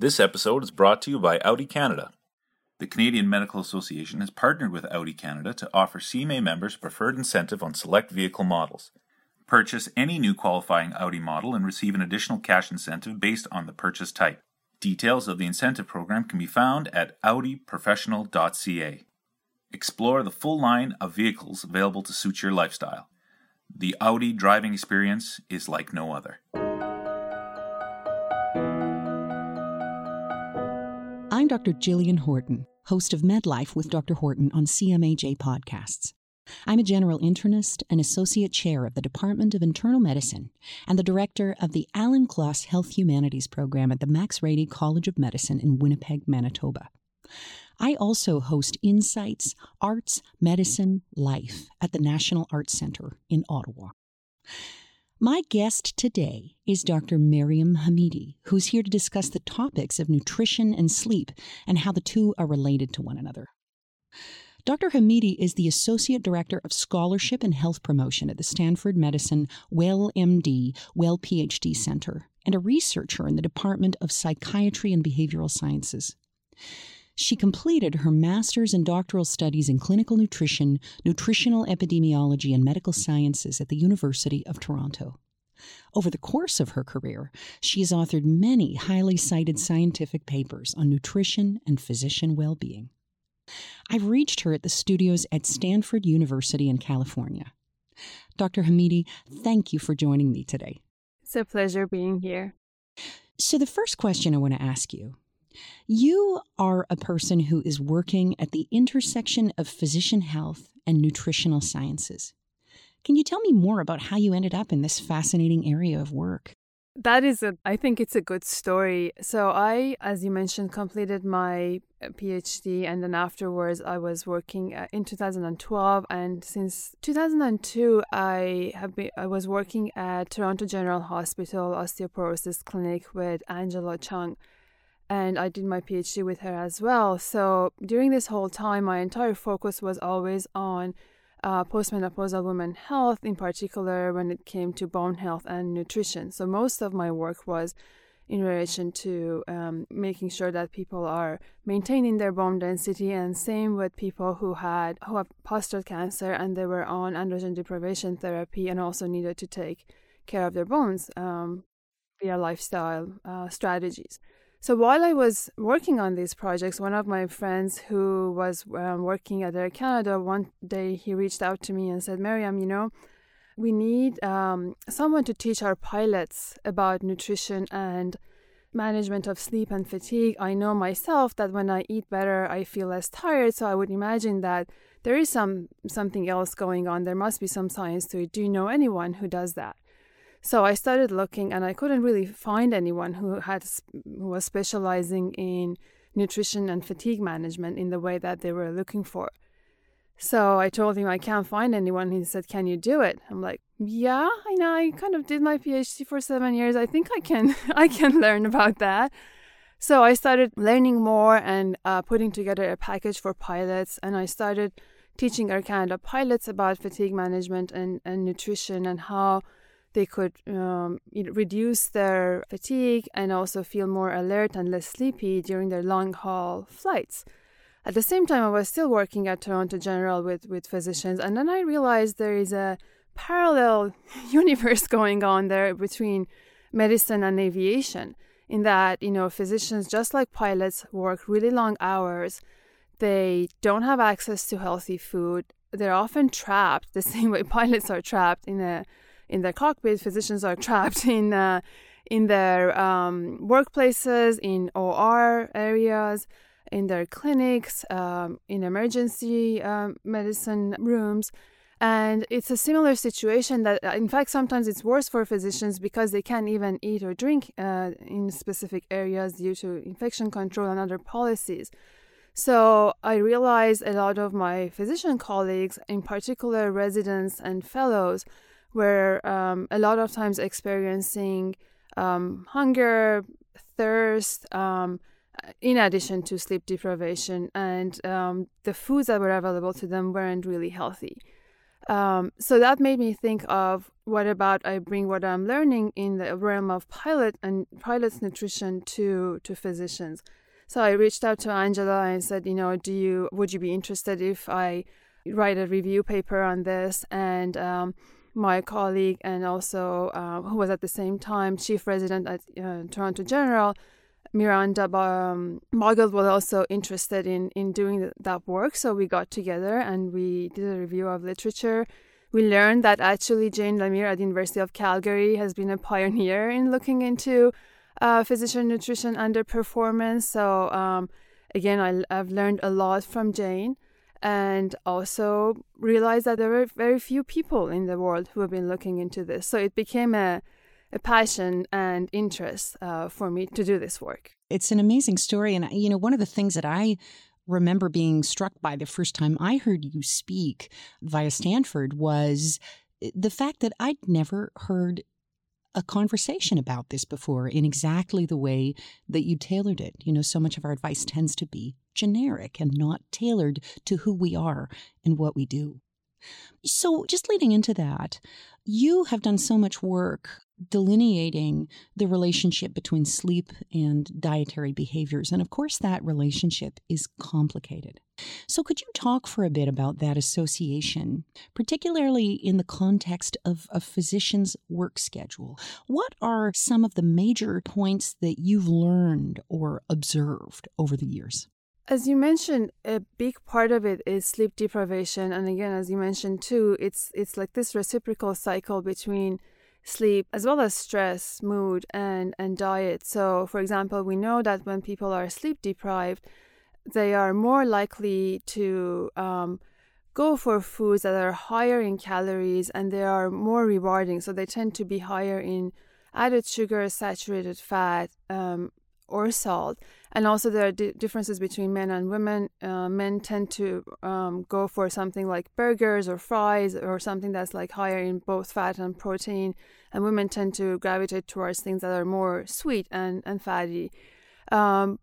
This episode is brought to you by Audi Canada. The Canadian Medical Association has partnered with Audi Canada to offer CMA members a preferred incentive on select vehicle models. Purchase any new qualifying Audi model and receive an additional cash incentive based on the purchase type. Details of the incentive program can be found at audiprofessional.ca. Explore the full line of vehicles available to suit your lifestyle. The Audi driving experience is like no other. I'm Dr. Jillian Horton, host of MedLife with Dr. Horton on CMAJ podcasts. I'm a general internist and associate chair of the Department of Internal Medicine and the director of the Alan Klass Health Humanities program at the Max Rady College of Medicine in Winnipeg, Manitoba. I also host Insights Arts, Medicine, Life at the National Arts Centre in Ottawa. My guest today is Dr. Maryam Hamidi, who's here to discuss the topics of nutrition and sleep and how the two are related to one another. Dr. Hamidi is the Associate Director of Scholarship and Health Promotion at the Stanford Medicine Well MD, Well PhD Center, and a researcher in the Department of Psychiatry and Behavioral Sciences. She completed her master's and doctoral studies in clinical nutrition, nutritional epidemiology, and medical sciences at the University of Toronto. Over the course of her career, she has authored many highly cited scientific papers on nutrition and physician well being. I've reached her at the studios at Stanford University in California. Dr. Hamidi, thank you for joining me today. It's a pleasure being here. So, the first question I want to ask you you are a person who is working at the intersection of physician health and nutritional sciences. Can you tell me more about how you ended up in this fascinating area of work? That is a, I think it's a good story. So I, as you mentioned, completed my uh, PhD and then afterwards I was working uh, in 2012 and since 2002 I have been, I was working at Toronto General Hospital Osteoporosis Clinic with Angela Cheung and I did my PhD with her as well. So during this whole time, my entire focus was always on uh, postmenopausal women health, in particular when it came to bone health and nutrition. So most of my work was in relation to um, making sure that people are maintaining their bone density, and same with people who had who have prostate cancer and they were on androgen deprivation therapy and also needed to take care of their bones um, via lifestyle uh, strategies. So while I was working on these projects, one of my friends who was um, working at Air Canada, one day he reached out to me and said, Maryam, you know, we need um, someone to teach our pilots about nutrition and management of sleep and fatigue. I know myself that when I eat better, I feel less tired. So I would imagine that there is some something else going on. There must be some science to it. Do you know anyone who does that? So I started looking, and I couldn't really find anyone who had who was specializing in nutrition and fatigue management in the way that they were looking for. So I told him I can't find anyone. He said, "Can you do it?" I'm like, "Yeah, I know. I kind of did my PhD for seven years. I think I can. I can learn about that." So I started learning more and uh, putting together a package for pilots, and I started teaching Air Canada pilots about fatigue management and, and nutrition and how they could um, reduce their fatigue and also feel more alert and less sleepy during their long haul flights. At the same time, I was still working at Toronto General with, with physicians, and then I realized there is a parallel universe going on there between medicine and aviation. In that, you know, physicians, just like pilots, work really long hours. They don't have access to healthy food. They're often trapped the same way pilots are trapped in a in their cockpit, physicians are trapped in uh, in their um, workplaces, in OR areas, in their clinics, um, in emergency um, medicine rooms. And it's a similar situation that, uh, in fact, sometimes it's worse for physicians because they can't even eat or drink uh, in specific areas due to infection control and other policies. So I realized a lot of my physician colleagues, in particular residents and fellows, were um, a lot of times experiencing um, hunger, thirst, um, in addition to sleep deprivation, and um, the foods that were available to them weren't really healthy. Um, so that made me think of what about I bring what I'm learning in the realm of pilot and pilot's nutrition to to physicians. So I reached out to Angela and said, you know, do you would you be interested if I write a review paper on this? And um, my colleague and also uh, who was at the same time chief resident at uh, Toronto General, Miranda um, was also interested in in doing that work. So we got together and we did a review of literature. We learned that actually Jane Lemaire at the University of Calgary has been a pioneer in looking into uh, physician nutrition underperformance. So um, again, I, I've learned a lot from Jane and also realized that there were very few people in the world who have been looking into this. So it became a, a passion and interest uh, for me to do this work. It's an amazing story. And, you know, one of the things that I remember being struck by the first time I heard you speak via Stanford was eh, the fact that I'd never heard a conversation about this before in exactly the way that you tailored it. You know, so much of our advice tends to be generic and not tailored to who we are and what we do. So, just leading into that, you have done so much work delineating the relationship between sleep and dietary behaviors. And of course, that relationship is complicated. So, could you talk for a bit about that association, particularly in the context of a physician's work schedule? What are some of the major points that you've learned or observed over the years? As you mentioned, a big part of it is sleep deprivation, and again, as you mentioned too, it's it's like this reciprocal cycle between sleep as well as stress, mood, and, and diet. So, for example, we know that when people are sleep deprived, they are more likely to um, go for foods that are higher in calories and they are more rewarding. So, they tend to be higher in added sugar, saturated fat, um, or salt. And also, there are di- differences between men and women. Uh, men tend to um, go for something like burgers or fries or something that's like higher in both fat and protein. And women tend to gravitate towards things that are more sweet and, and fatty. Um,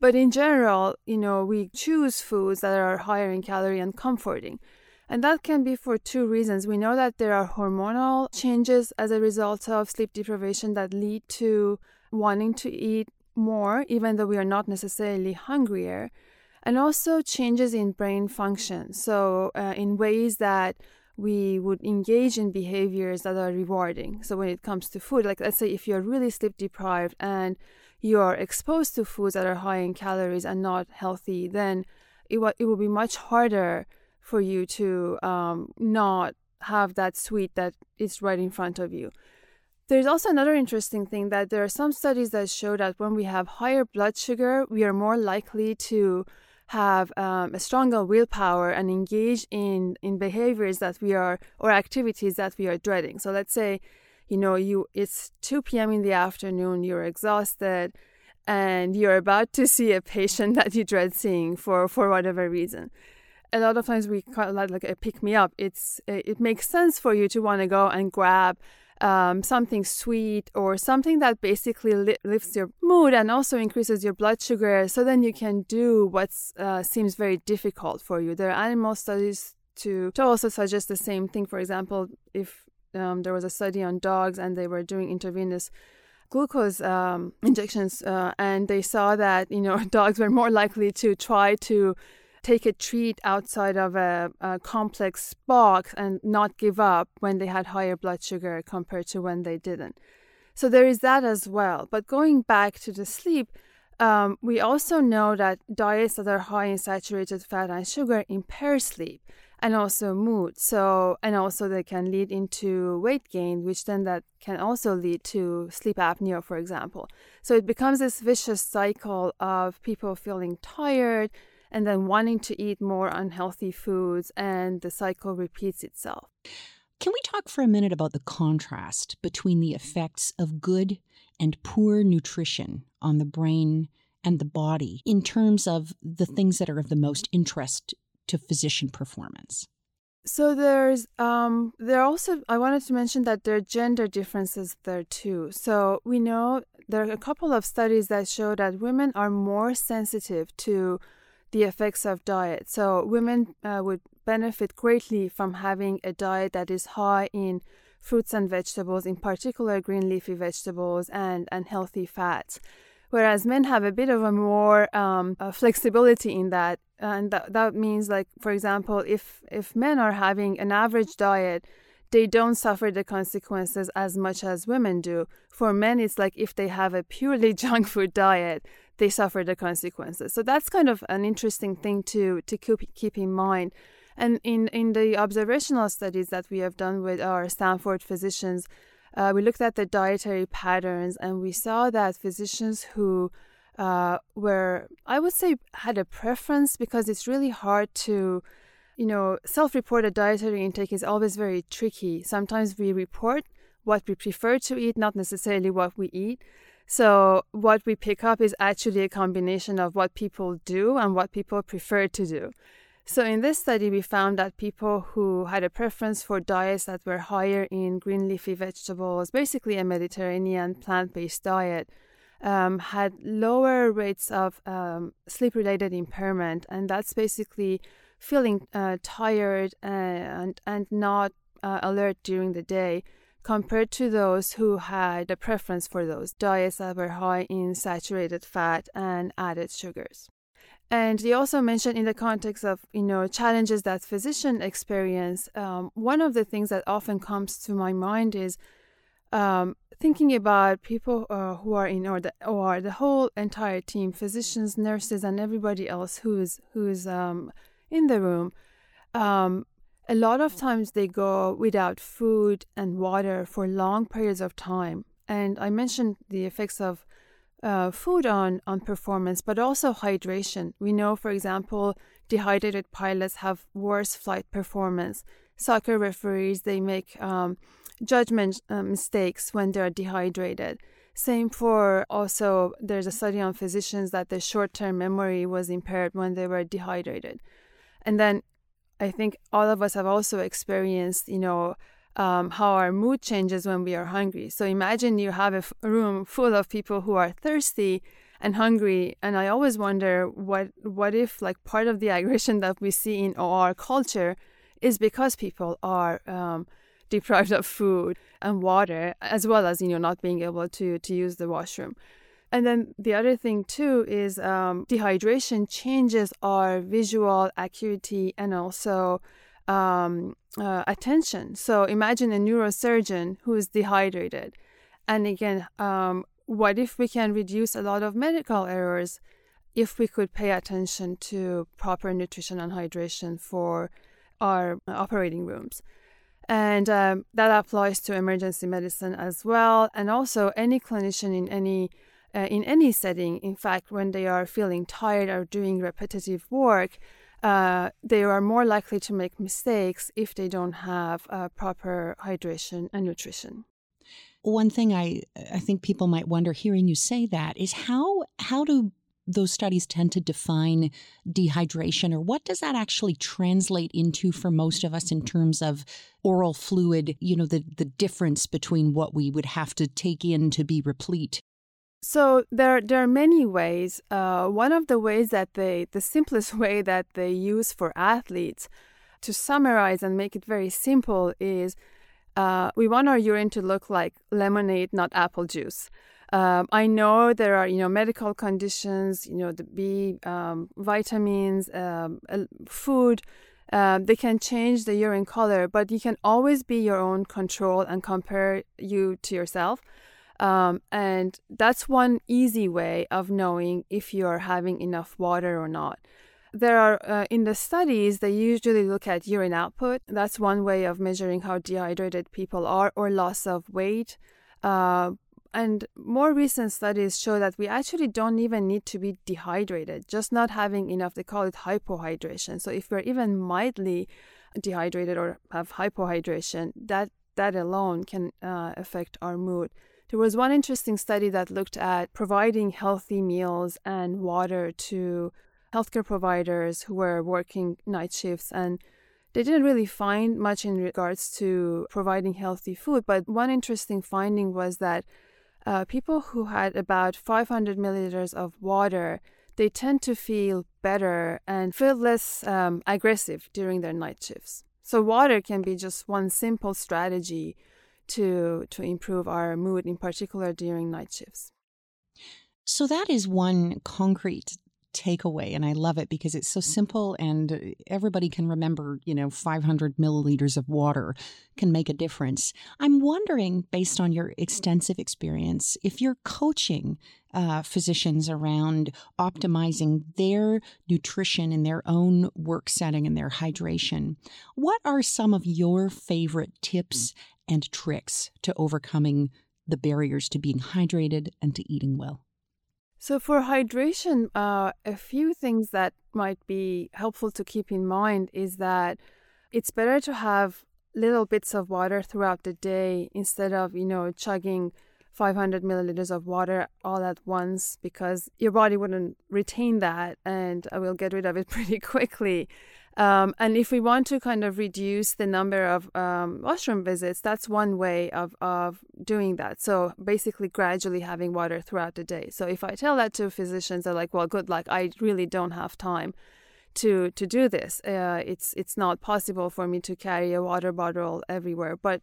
but in general, you know, we choose foods that are higher in calorie and comforting. And that can be for two reasons. We know that there are hormonal changes as a result of sleep deprivation that lead to wanting to eat more, even though we are not necessarily hungrier, and also changes in brain function. So, uh, in ways that we would engage in behaviors that are rewarding. So, when it comes to food, like let's say if you're really sleep deprived and you are exposed to foods that are high in calories and not healthy, then it, w- it will be much harder for you to um, not have that sweet that is right in front of you. There's also another interesting thing that there are some studies that show that when we have higher blood sugar, we are more likely to have um, a stronger willpower and engage in, in behaviors that we are or activities that we are dreading. So let's say, you know, you it's 2 p.m. in the afternoon, you're exhausted, and you're about to see a patient that you dread seeing for for whatever reason. A lot of times we call it like a pick me up. It's it makes sense for you to want to go and grab um, something sweet or something that basically li- lifts your mood and also increases your blood sugar. So then you can do what uh, seems very difficult for you. There are animal studies to, to also suggest the same thing. For example if um, there was a study on dogs and they were doing intravenous glucose um, injections uh, and they saw that you know dogs were more likely to try to take a treat outside of a, a, complex box and not give up when they had higher blood sugar compared to when they didn't. So there is that as well. But going back to the sleep, um, we also know that diets that are high in saturated fat and sugar impair sleep and also mood. So, and also they can lead into weight gain, which then that can also lead to sleep apnea, for example. So it becomes this vicious cycle of people feeling tired, and then wanting to eat more unhealthy foods, and the cycle repeats itself. Can we talk for a minute about the contrast between the effects of good and poor nutrition on the brain and the body in terms of the things that are of the most interest to physician performance? So there's um there also I wanted to mention that there are gender differences there too. So we know there are a couple of studies that show that women are more sensitive to the effects of diet. So, women uh, would benefit greatly from having a diet that is high in fruits and vegetables, in particular green leafy vegetables and, and healthy fats. Whereas men have a bit of a more um, uh, flexibility in that, and that, that means like, for example, if if men are having an average diet, they don't suffer the consequences as much as women do. For men, it's like if they have a purely junk food diet, they suffer the consequences. So that's kind of an interesting thing to to keep keep in mind. And in, in the observational studies that we have done with our Stanford physicians, uh, we looked at the dietary patterns and we saw that physicians who uh, were, I would say, had a preference because it's really hard to, you know, self reported dietary intake is always very tricky. Sometimes we report what we prefer to eat, not necessarily what we eat. So, what we pick up is actually a combination of what people do and what people prefer to do. So, in this study, we found that people who had a preference for diets that were higher in green leafy vegetables, basically a Mediterranean plant based diet, um, had lower rates of um, sleep related impairment. And that's basically feeling uh, tired and, and not uh, alert during the day compared to those who had a preference for those diets that were high in saturated fat and added sugars. And he also mentioned in the context of you know challenges that physicians experience. Um, one of the things that often comes to my mind is um, thinking about people uh, who are in or the or the whole entire team, physicians, nurses, and everybody else who's who's um, in the room. Um, a lot of times they go without food and water for long periods of time. And I mentioned the effects of uh, food on, on performance, but also hydration. We know, for example, dehydrated pilots have worse flight performance. Soccer referees, they make um, judgment uh, mistakes when they're dehydrated. Same for also, there's a study on physicians that the short term memory was impaired when they were dehydrated. And then I think all of us have also experienced, you know, um, how our mood changes when we are hungry. So imagine you have a f- room full of people who are thirsty and hungry, and I always wonder what what if like part of the aggression that we see in our culture is because people are um, deprived of food and water, as well as you know not being able to to use the washroom. And then the other thing too is um, dehydration changes our visual acuity and also um, uh, attention. So imagine a neurosurgeon who is dehydrated. And again, um, what if we can reduce a lot of medical errors if we could pay attention to proper nutrition and hydration for our operating rooms? And um, that applies to emergency medicine as well, and also any clinician in any uh, in any setting. In fact, when they are feeling tired or doing repetitive work, uh, they are more likely to make mistakes if they don't have uh, proper hydration and nutrition. One thing I I think people might wonder hearing you say that is how how do those studies tend to define dehydration or what does that actually translate into for most of us in terms of oral fluid you know the the difference between what we would have to take in to be replete so there, there are many ways. Uh, one of the ways that they, the simplest way that they use for athletes, to summarize and make it very simple, is uh, we want our urine to look like lemonade, not apple juice. Um, I know there are, you know, medical conditions, you know, the B um, vitamins, um, food. Uh, they can change the urine color, but you can always be your own control and compare you to yourself. Um, and that's one easy way of knowing if you're having enough water or not. There are, uh, in the studies, they usually look at urine output. That's one way of measuring how dehydrated people are or loss of weight. Uh, and more recent studies show that we actually don't even need to be dehydrated, just not having enough. They call it hypohydration. So if we're even mildly dehydrated or have hypohydration, that that alone can uh, affect our mood. There was one interesting study that looked at providing healthy meals and water to healthcare providers who were working night shifts and they didn't really find much in regards to providing healthy food, but one interesting finding was that uh, people who had about 500 milliliters of water, they tend to feel better and feel less um, aggressive during their night shifts. So water can be just one simple strategy to to improve our mood, in particular during night shifts. So that is one concrete takeaway and I love it because it's so simple and everybody can remember, you know, 500 milliliters of water can make a difference. I'm wondering, based on your extensive experience, if you're coaching uh, physicians around optimizing their nutrition in their own work setting and their hydration, what are some of your favorite tips and tricks to overcoming the barriers to being hydrated and to eating well? So, for hydration, uh, a few things that might be helpful to keep in mind is that it's better to have little bits of water throughout the day instead of, you know, chugging 500 milliliters of water all at once because your body wouldn't retain that and I will get rid of it pretty quickly. Um, and if we want to kind of reduce the number of um, washroom visits, that's one way of, of doing that. So basically, gradually having water throughout the day. So if I tell that to physicians, they're like, "Well, good luck. I really don't have time to to do this. Uh, it's it's not possible for me to carry a water bottle everywhere." But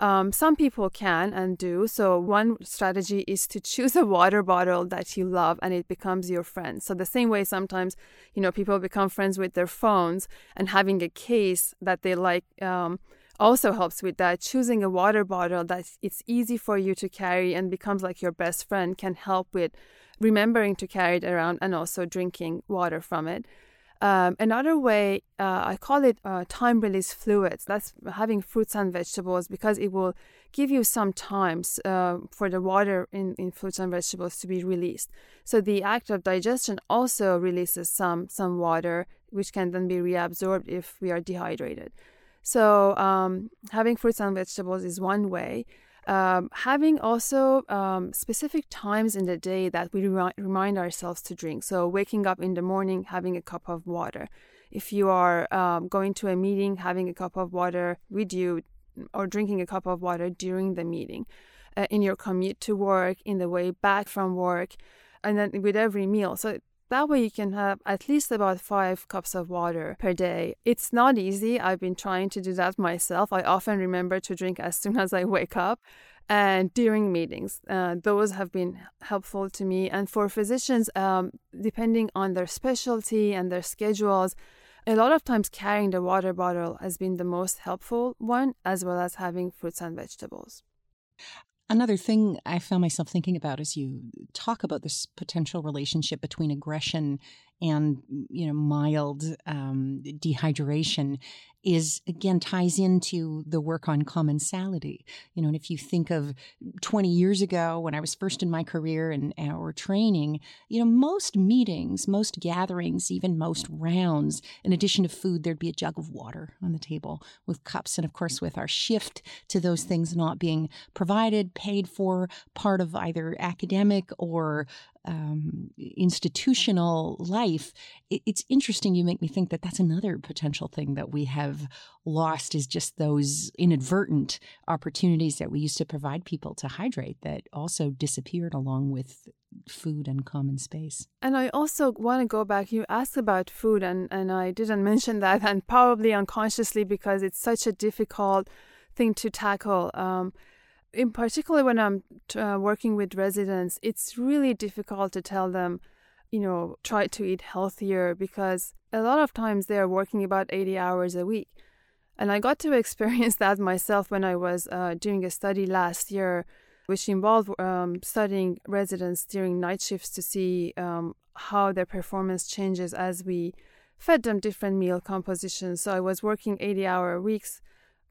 um, some people can and do. So, one strategy is to choose a water bottle that you love and it becomes your friend. So, the same way sometimes, you know, people become friends with their phones and having a case that they like um, also helps with that. Choosing a water bottle that it's easy for you to carry and becomes like your best friend can help with remembering to carry it around and also drinking water from it. Um, another way, uh, I call it uh, time release fluids. That's having fruits and vegetables because it will give you some times uh, for the water in, in fruits and vegetables to be released. So the act of digestion also releases some some water, which can then be reabsorbed if we are dehydrated. So um, having fruits and vegetables is one way. Um, having also um, specific times in the day that we remi- remind ourselves to drink. So, waking up in the morning, having a cup of water. If you are um, going to a meeting, having a cup of water with you or drinking a cup of water during the meeting. Uh, in your commute to work, in the way back from work, and then with every meal. So, that way, you can have at least about five cups of water per day. It's not easy. I've been trying to do that myself. I often remember to drink as soon as I wake up and during meetings. Uh, those have been helpful to me. And for physicians, um, depending on their specialty and their schedules, a lot of times carrying the water bottle has been the most helpful one, as well as having fruits and vegetables. Another thing I found myself thinking about as you talk about this potential relationship between aggression and you know mild um, dehydration is again ties into the work on commensality you know and if you think of 20 years ago when i was first in my career and our training you know most meetings most gatherings even most rounds in addition to food there'd be a jug of water on the table with cups. And of course with our shift to those things not being provided paid for part of either academic or um, institutional life, it, it's interesting. You make me think that that's another potential thing that we have lost is just those inadvertent opportunities that we used to provide people to hydrate that also disappeared along with food and common space. And I also want to go back. You asked about food, and, and I didn't mention that, and probably unconsciously because it's such a difficult thing to tackle. Um, in particular when I'm uh, working with residents, it's really difficult to tell them, you know, try to eat healthier because a lot of times they are working about 80 hours a week. And I got to experience that myself when I was uh, doing a study last year, which involved um, studying residents during night shifts to see um, how their performance changes as we fed them different meal compositions. So I was working 80 hour weeks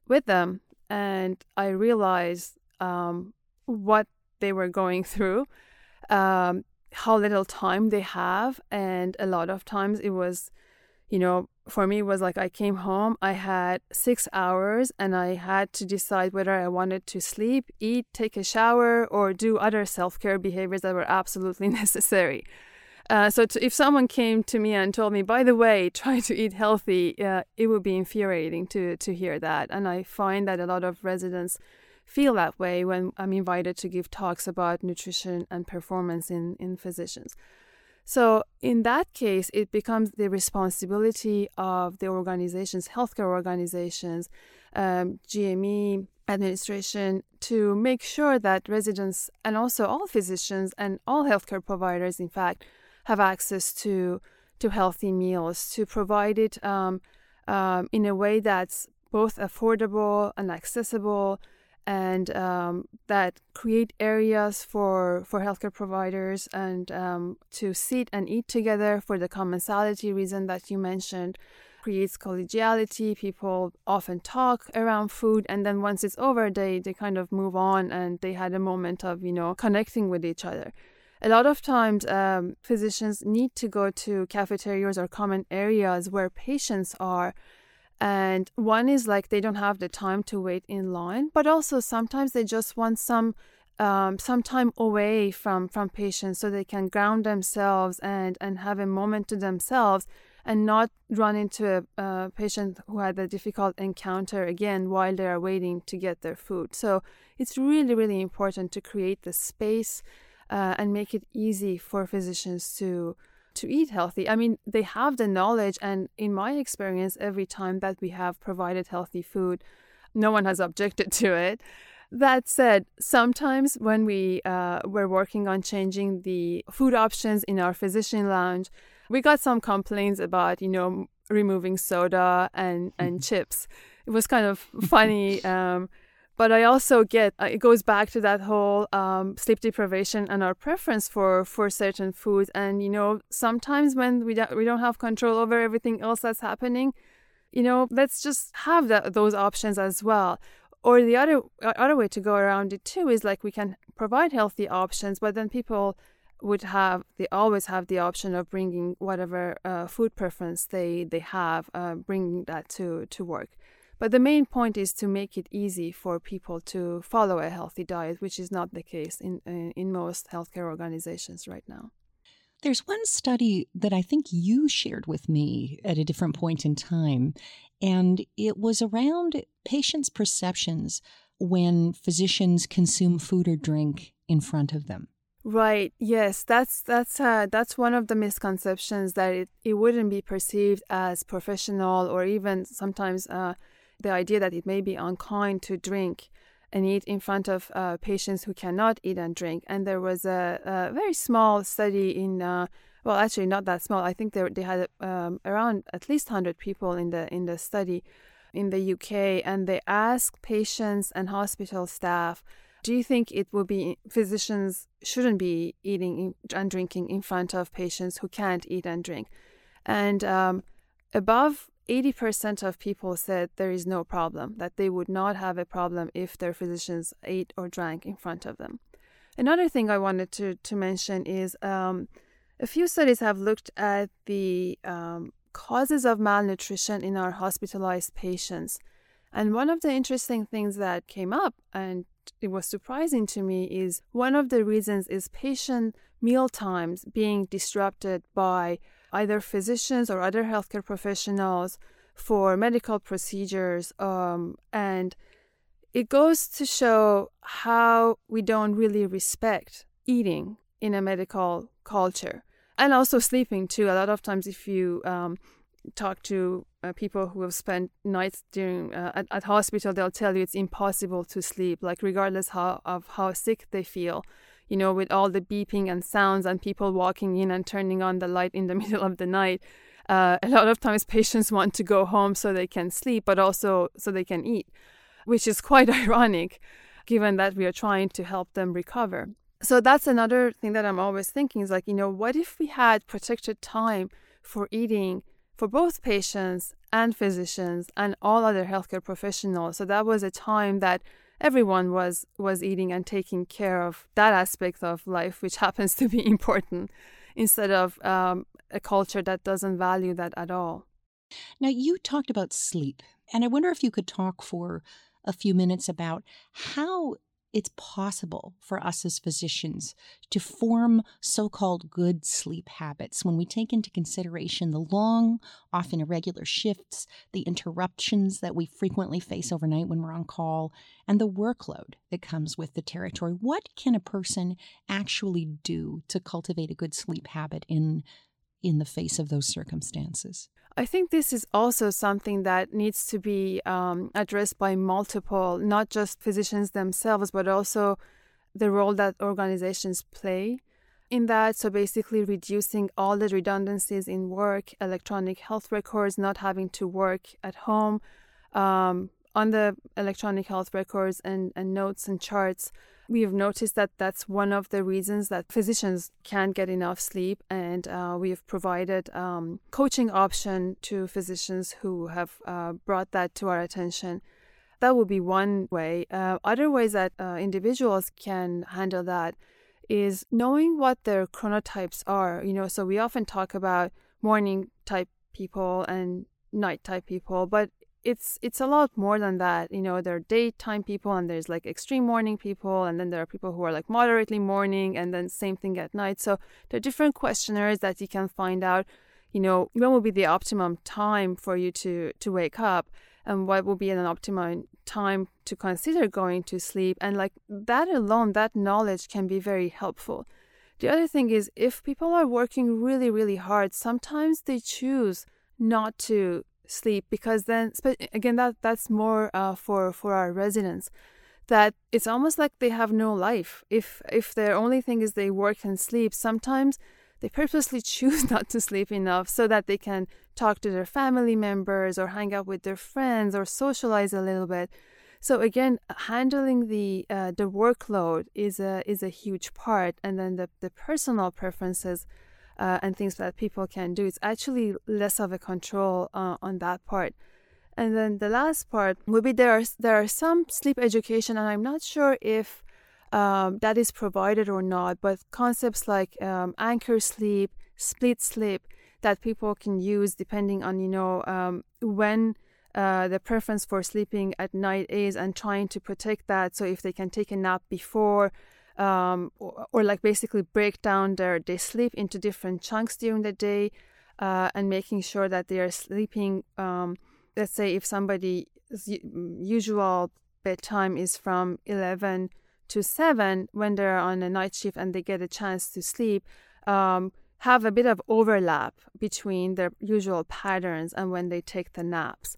with them, and I realized um, what they were going through, um, how little time they have. And a lot of times it was, you know, for me, it was like I came home, I had six hours, and I had to decide whether I wanted to sleep, eat, take a shower, or do other self care behaviors that were absolutely necessary. Uh, so to, if someone came to me and told me, by the way, try to eat healthy, uh, it would be infuriating to to hear that. And I find that a lot of residents feel that way when I'm invited to give talks about nutrition and performance in, in physicians. So, in that case, it becomes the responsibility of the organizations, healthcare organizations, um, GME administration, to make sure that residents and also all physicians and all healthcare providers, in fact, have access to to healthy meals, to provide it um, um, in a way that's both affordable and accessible and um, that create areas for, for healthcare providers and um, to sit and eat together for the commensality reason that you mentioned. Creates collegiality. People often talk around food and then once it's over they, they kind of move on and they had a moment of you know connecting with each other. A lot of times um, physicians need to go to cafeterias or common areas where patients are and one is like they don't have the time to wait in line but also sometimes they just want some um, some time away from from patients so they can ground themselves and and have a moment to themselves and not run into a, patient who had a difficult encounter again while they are waiting to get their food. So it's really really important to create the space uh, and make it easy for physicians to to eat healthy. I mean, they have the knowledge, and in my experience, every time that we have provided healthy food, no one has objected to it. That said, sometimes when we uh, were working on changing the food options in our physician lounge, we got some complaints about, you know, removing soda and, and chips. It was kind of funny. Um, but I also get uh, it goes back to that whole um, sleep deprivation and our preference for for certain foods. And you know, sometimes when we don't we don't have control over everything else that's happening, you know, let's just have that, those options as well. Or the other uh, other way to go around it too is like we can provide healthy options, but then people would have they always have the option of bringing whatever uh, food preference they they have, uh, bringing that to to work. But the main point is to make it easy for people to follow a healthy diet, which is not the case in, in most healthcare organizations right now. There's one study that I think you shared with me at a different point in time, and it was around patients' perceptions when physicians consume food or drink in front of them. Right. Yes, that's that's uh, that's one of the misconceptions that it, it wouldn't be perceived as professional or even sometimes uh, the idea that it may be unkind to drink and eat in front of uh, patients who cannot eat and drink. And there was a, a very small study in, uh, well, actually not that small. I think they, they had um, around at least 100 people in the in the study in the UK, and they asked patients and hospital staff, "Do you think it will be physicians shouldn't be eating and drinking in front of patients who can't eat and drink?" And um, above 80% of people said there is no problem, that they would not have a problem if their physicians ate or drank in front of them. Another thing I wanted to, to mention is um, a few studies have looked at the um, causes of malnutrition in our hospitalized patients. And one of the interesting things that came up, and it was surprising to me, is one of the reasons is patient meal times being disrupted by either physicians or other healthcare professionals for medical procedures. Um, and it goes to show how we don't really respect eating in a medical culture and also sleeping too. A lot of times, if you um, talk to uh, people who have spent nights during uh, at, at hospital, they'll tell you it's impossible to sleep, like regardless how, of how sick they feel you know, with all the beeping and sounds and people walking in and turning on the light in the middle of the night. Uh, a lot of times patients want to go home so they can sleep, but also so they can eat, which is quite ironic given that we are trying to help them recover. So that's another thing that I'm always thinking is like, you know, what if we had protected time for eating for both patients and physicians and all other healthcare professionals? So that was a time that everyone was was eating and taking care of that aspect of life, which happens to be important, instead of um, a culture that doesn't value that at all. Now, you talked about sleep, and I wonder if you could talk for a few minutes about how it's possible for us as physicians to form so called good sleep habits when we take into consideration the long, often irregular shifts, the interruptions that we frequently face overnight when we're on call, and the workload that comes with the territory. What can a person actually do to cultivate a good sleep habit in, in the face of those circumstances? I think this is also something that needs to be um, addressed by multiple, not just physicians themselves, but also the role that organizations play in that. So basically, reducing all the redundancies in work, electronic health records, not having to work at home, um, on the electronic health records and, and notes and charts we have noticed that that's one of the reasons that physicians can't get enough sleep, and uh, we have provided um, coaching option to physicians who have uh, brought that to our attention. That would be one way. Uh, other ways that uh, individuals can handle that is knowing what their chronotypes are. You know, so we often talk about morning type people and night type people, but it's it's a lot more than that. You know, there are daytime people and there's like extreme morning people, and then there are people who are like moderately morning, and then same thing at night. So there are different questionnaires that you can find out. You know, when will be the optimum time for you to to wake up, and what will be an optimum time to consider going to sleep, and like that alone, that knowledge can be very helpful. The other thing is, if people are working really, really hard, sometimes they choose not to sleep because then again that that's more uh, for for our residents that it's almost like they have no life. If if their only thing is they work and sleep sometimes they purposely choose not to sleep enough so that they can talk to their family members or hang out with their friends or socialize a little bit. So again handling the uh, the workload is a is a huge part and then the, the personal preferences uh, and things that people can do. It's actually less of a control uh, on that part. And then the last part would be there are there are some sleep education, and I'm not sure if um, that is provided or not. But concepts like um, anchor sleep, split sleep, that people can use depending on you know um, when uh, the preference for sleeping at night is, and trying to protect that. So if they can take a nap before um, or, or, like basically break down their, their sleep into different chunks during the day uh, and making sure that they are sleeping. Um, let's say if somebody's usual bedtime is from 11 to 7 when they're on a night shift and they get a chance to sleep. Um, have a bit of overlap between their usual patterns and when they take the naps.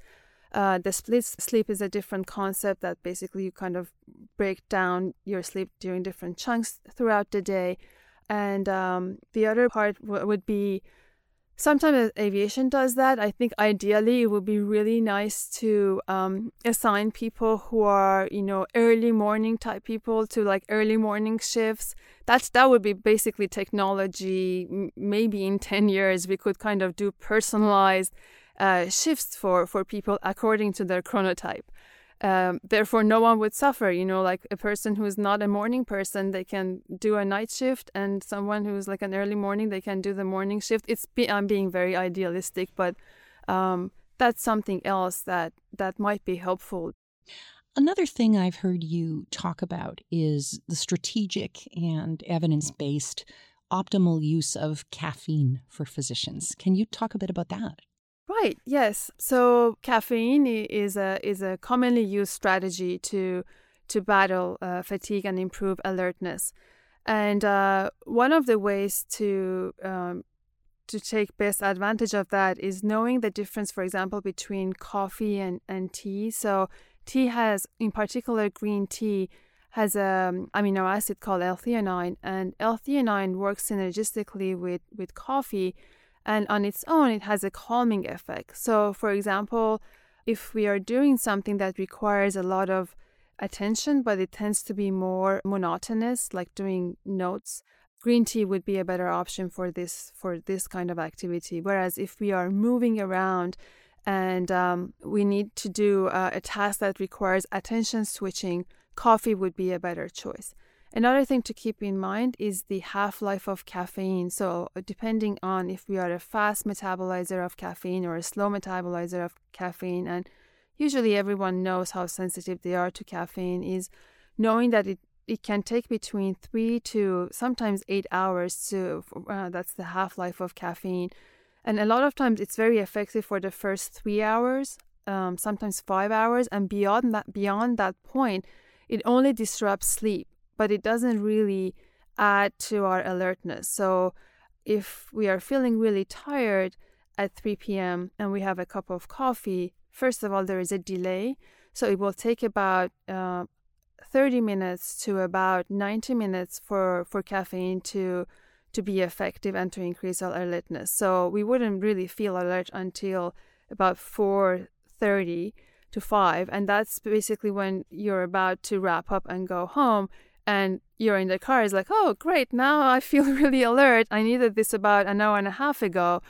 Uh, the split sleep is a different concept that basically you kind of break down your sleep during different chunks throughout the day. And um, the other part w- would be sometimes aviation does that. I think ideally it would be really nice to um, assign people who are, you know, early morning type people to like early morning shifts. That's that would be basically technology. Maybe in ten years we could kind of do personalized uh, shifts for for people according to their chronotype. Um, therefore, no one would suffer. You know, like a person who is not a morning person, they can do a night shift, and someone who's like an early morning, they can do the morning shift. It's be, I'm being very idealistic, but um, that's something else that that might be helpful. Another thing I've heard you talk about is the strategic and evidence based optimal use of caffeine for physicians. Can you talk a bit about that? Right. Yes. So caffeine is a is a commonly used strategy to to battle uh, fatigue and improve alertness. And uh, one of the ways to um, to take best advantage of that is knowing the difference, for example, between coffee and, and tea. So tea has, in particular, green tea has a um, amino acid called L-theanine, and L-theanine works synergistically with with coffee and on its own it has a calming effect. So, for example, if we are doing something that requires a lot of attention, but it tends to be more monotonous, like doing notes, green tea would be a better option for this for this kind of activity. Whereas if we are moving around and um, we need to do uh, a task that requires attention switching, coffee would be a better choice. Another thing to keep in mind is the half life of caffeine. So, uh, depending on if we are a fast metabolizer of caffeine or a slow metabolizer of caffeine, and usually everyone knows how sensitive they are to caffeine, is knowing that it it can take between three to sometimes eight hours to uh, that's the half life of caffeine and a lot of times it's very effective for the first three hours um, sometimes five hours and beyond that beyond that point it only disrupts sleep but it doesn't really add to our alertness. So if we are feeling really tired at 3 p.m and we have a cup of coffee first of all there is a delay. So it will take about uh, 30 minutes to about 90 minutes for, for caffeine to to be effective and to increase our alertness. So we wouldn't really feel alert until about 4:30 to 5 and that's basically when you're about to wrap up and go home and you're in the car is like, "Oh, great. Now I feel really alert. I needed this about an hour and a half ago."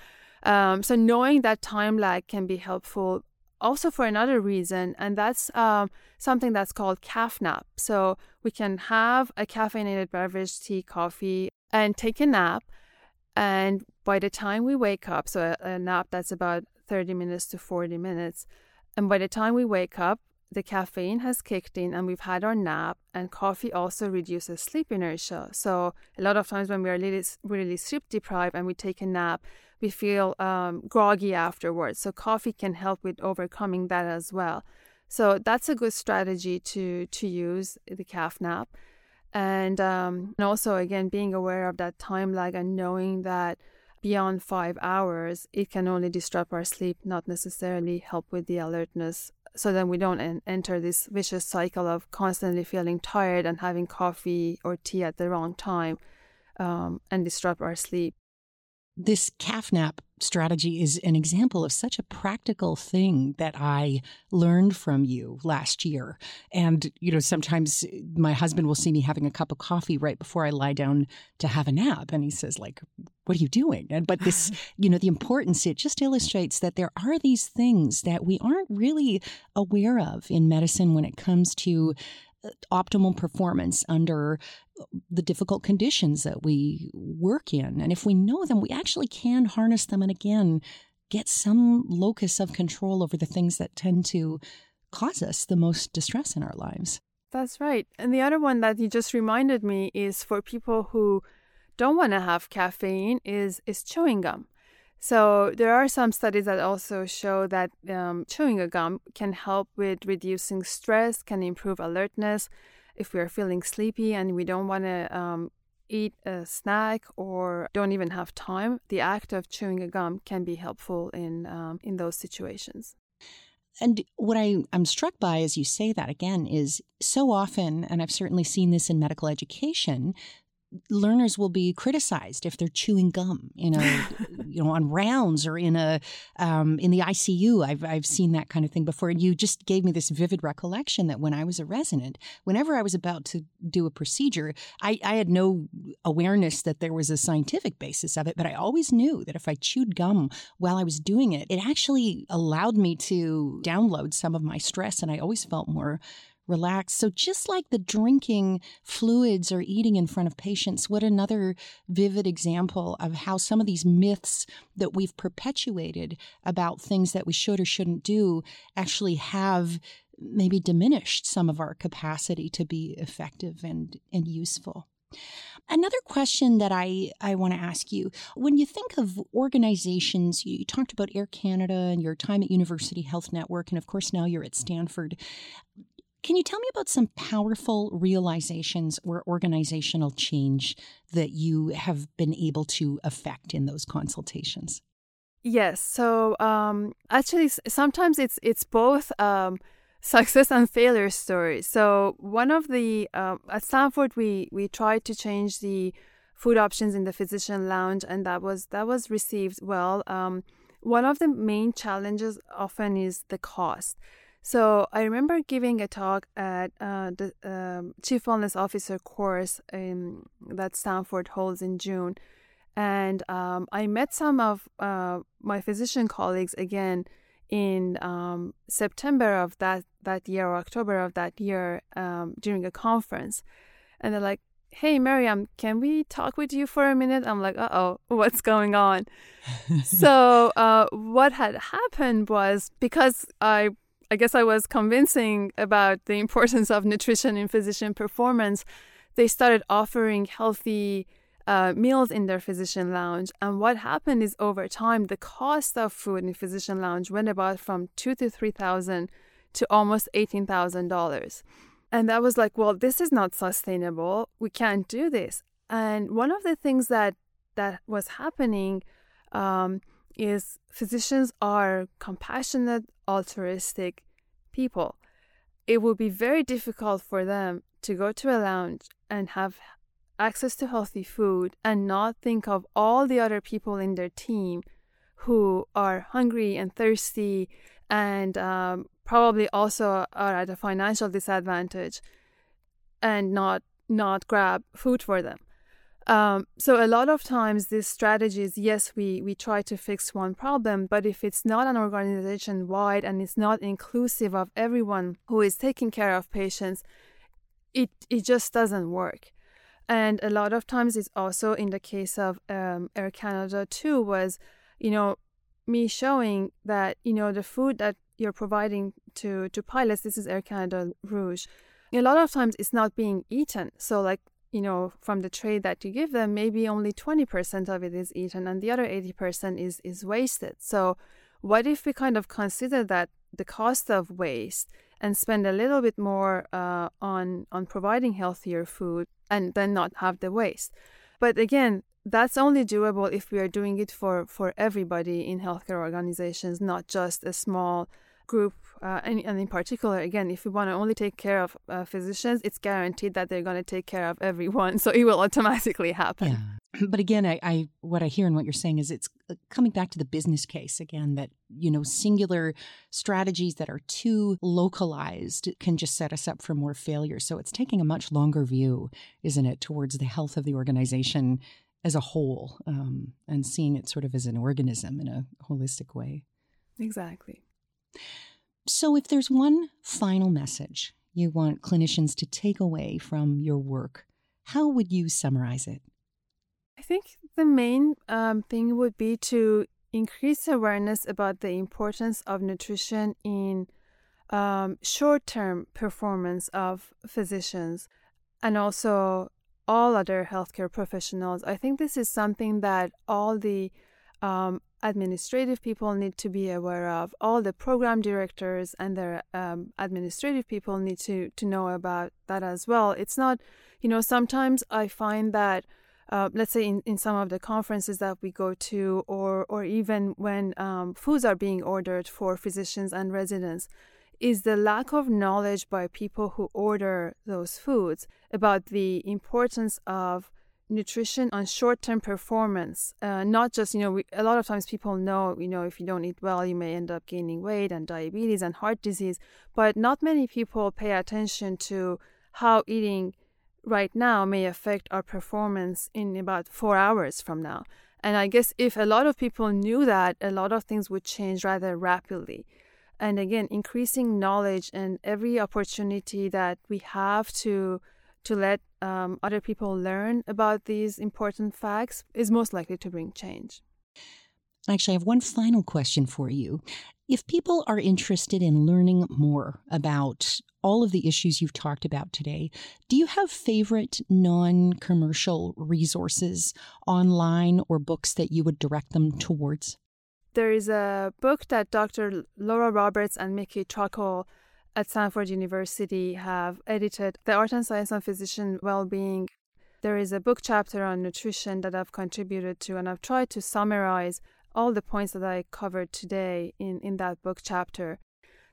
Um, so knowing that time lag can be helpful also for another reason, and that's um, something that's called caff nap. So we can have a caffeinated beverage, tea, coffee, and take a nap. And by the time we wake up, so a, a nap that's about 30 minutes to 40 minutes, and by the time we wake up, the caffeine has kicked in and we've had our nap and coffee also reduces sleep inertia so a lot of times when we are really, really sleep deprived and we take a nap we feel um, groggy afterwards. So coffee can help with overcoming that as well. So that's a good strategy to to use the caff nap, and um, and also again being aware of that time lag and knowing that beyond five hours it can only disrupt our sleep, not necessarily help with the alertness. So then we don't en- enter this vicious cycle of constantly feeling tired and having coffee or tea at the wrong time um, and disrupt our sleep. This caff nap strategy is an example of such a practical thing that I learned from you last year. And, you know, sometimes my husband will see me having a cup of coffee right before I lie down to have a nap. And he says, like, what are you doing? And, but this, you know, the importance, it just illustrates that there are these things that we aren't really aware of in medicine when it comes to optimal performance under the difficult conditions that we work in. And if we know them, we actually can harness them and again get some locus of control over the things that tend to cause us the most distress in our lives. That's right. And the other one that you just reminded me is for people who don't want to have caffeine is is chewing gum. So there are some studies that also show that um, chewing a gum can help with reducing stress, can improve alertness, if we are feeling sleepy and we don't want to um, eat a snack or don't even have time, the act of chewing a gum can be helpful in um, in those situations. And what I, I'm struck by as you say that again is so often, and I've certainly seen this in medical education, learners will be criticized if they're chewing gum in a you know on rounds or in a um, in the ICU. I've I've seen that kind of thing before. And you just gave me this vivid recollection that when I was a resident, whenever I was about to do a procedure, I, I had no awareness that there was a scientific basis of it, but I always knew that if I chewed gum while I was doing it, it actually allowed me to download some of my stress, and I always felt more relaxed. So, just like the drinking fluids or eating in front of patients, what another vivid example of how some of these myths that we've perpetuated about things that we should or shouldn't do actually have maybe diminished some of our capacity to be effective and, and useful. Another question that I, I want to ask you when you think of organizations, you, you, talked about Air Canada and your time at University Health Network, and of course now you're at Stanford. Can you tell me about some powerful realizations or organizational change that you have been able to affect in those consultations? Yes. So um, actually, sometimes it's it's both um, success and failure stories. So one of the uh, at Stanford, we we tried to change the food options in the physician lounge, and that was that was received well. Um, one of the main challenges often is the cost. So I remember giving a talk at uh, the um, Chief Wellness Officer course in, that Stanford holds in June, and um, I met some of uh, my physician colleagues again in um, September of that that year or October of that year um, during a conference, and they're like, "Hey, Miriam, can we talk with you for a minute?" I'm like, "Uh oh, what's going on?" so uh, what had happened was because I I guess I was convincing about the importance of nutrition in physician performance, they started offering healthy uh, meals in their physician lounge. And what happened is over time, the cost of food in physician lounge went about from two to three thousand to almost eighteen thousand dollars. And that was like, well, this is not sustainable. We can't do this. And one of the things that that was happening um, is physicians are compassionate, altruistic people. It would be very difficult for them to go to a lounge and have access to healthy food and not think of all the other people in their team who are hungry and thirsty and um, probably also are at a financial disadvantage and not not grab food for them. Um, so a lot of times these strategies, yes, we we try to fix one problem, but if it's not an organization wide and it's not inclusive of everyone who is taking care of patients, it it just doesn't work. And a lot of times it's also in the case of um, Air Canada too was, you know, me showing that you know the food that you're providing to to pilots. This is Air Canada Rouge. A lot of times it's not being eaten. So like you know, from the tray that you give them, maybe only 20% of it is eaten and the other 80% is, is wasted. So, what if we kind of consider that the cost of waste and spend a little bit more uh, on, on providing healthier food and then not have the waste? But again, that's only doable if we are doing it for, for everybody in healthcare organizations, not just a small group uh, and, and, in particular, again, if we want to only take care of uh, physicians, it's guaranteed that they're going to take care of everyone. So it will automatically happen. Yeah. But again, I, I what I hear and what you're saying is it's uh, coming back to the business case again that you know singular strategies that are too localized can just set us up for more failure. So it's taking a much longer view, isn't it, towards the health of the organization as a whole um, and seeing it sort of as an organism in a holistic way. Exactly. So, if there's one final message you want clinicians to take away from your work, how would you summarize it? I think the main um, thing would be to increase awareness about the importance of nutrition in um, short term performance of physicians and also all other healthcare professionals. I think this is something that all the um, administrative people need to be aware of. All the program directors and their um, administrative people need to, to know about that as well. It's not, you know, sometimes I find that, uh, let's say in, in some of the conferences that we go to, or, or even when um, foods are being ordered for physicians and residents, is the lack of knowledge by people who order those foods about the importance of nutrition on short-term performance uh, not just you know we, a lot of times people know you know if you don't eat well you may end up gaining weight and diabetes and heart disease but not many people pay attention to how eating right now may affect our performance in about four hours from now. And i guess if a lot of people knew that a lot of things would change rather rapidly. And again increasing knowledge and every opportunity that we have to to let um, other people learn about these important facts is most likely to bring change. Actually, I have one final question for you. If people are interested in learning more about all of the issues you've talked about today, do you have favorite non commercial resources online or books that you would direct them towards? There is a book that Dr. Laura Roberts and Mickey Trockel at Stanford University have edited The Art and Science of Physician Wellbeing. There is a book chapter on nutrition that I've contributed to, and I've tried to summarize all the points that I covered today in, in that book chapter.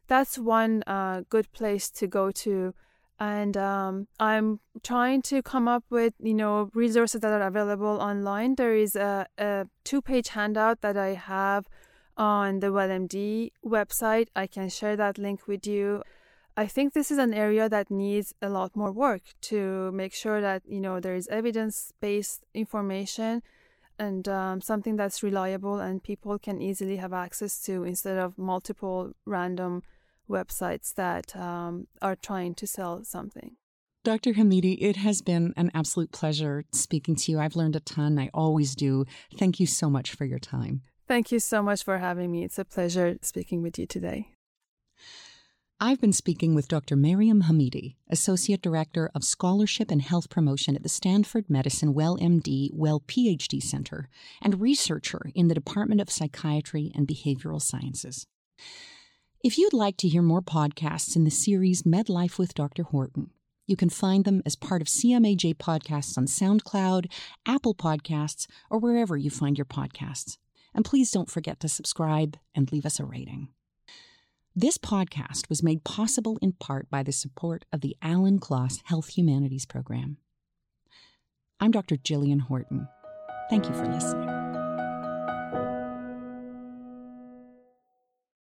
That's one uh, good place to go to. And um, I'm trying to come up with, you know, resources that are available online. There is a, a two-page handout that I have on the WellMD website. I can share that link with you. I think this is an area that needs a lot more work to make sure that you know there is evidence-based information and um, something that's reliable and people can easily have access to instead of multiple random websites that um, are trying to sell something. Dr. Hamidi, it has been an absolute pleasure speaking to you. I've learned a ton. I always do. Thank you so much for your time. Thank you so much for having me. It's a pleasure speaking with you today. I've been speaking with Dr. Mariam Hamidi, Associate Director of Scholarship and Health Promotion at the Stanford Medicine Well MD Well PhD Center and researcher in the Department of Psychiatry and Behavioral Sciences. If you'd like to hear more podcasts in the series MedLife with Dr. Horton, you can find them as part of CMAJ podcasts on SoundCloud, Apple Podcasts, or wherever you find your podcasts. And please don't forget to subscribe and leave us a rating. This podcast was made possible in part by the support of the Alan Klass Health Humanities Program. I'm Dr. Jillian Horton. Thank you for listening.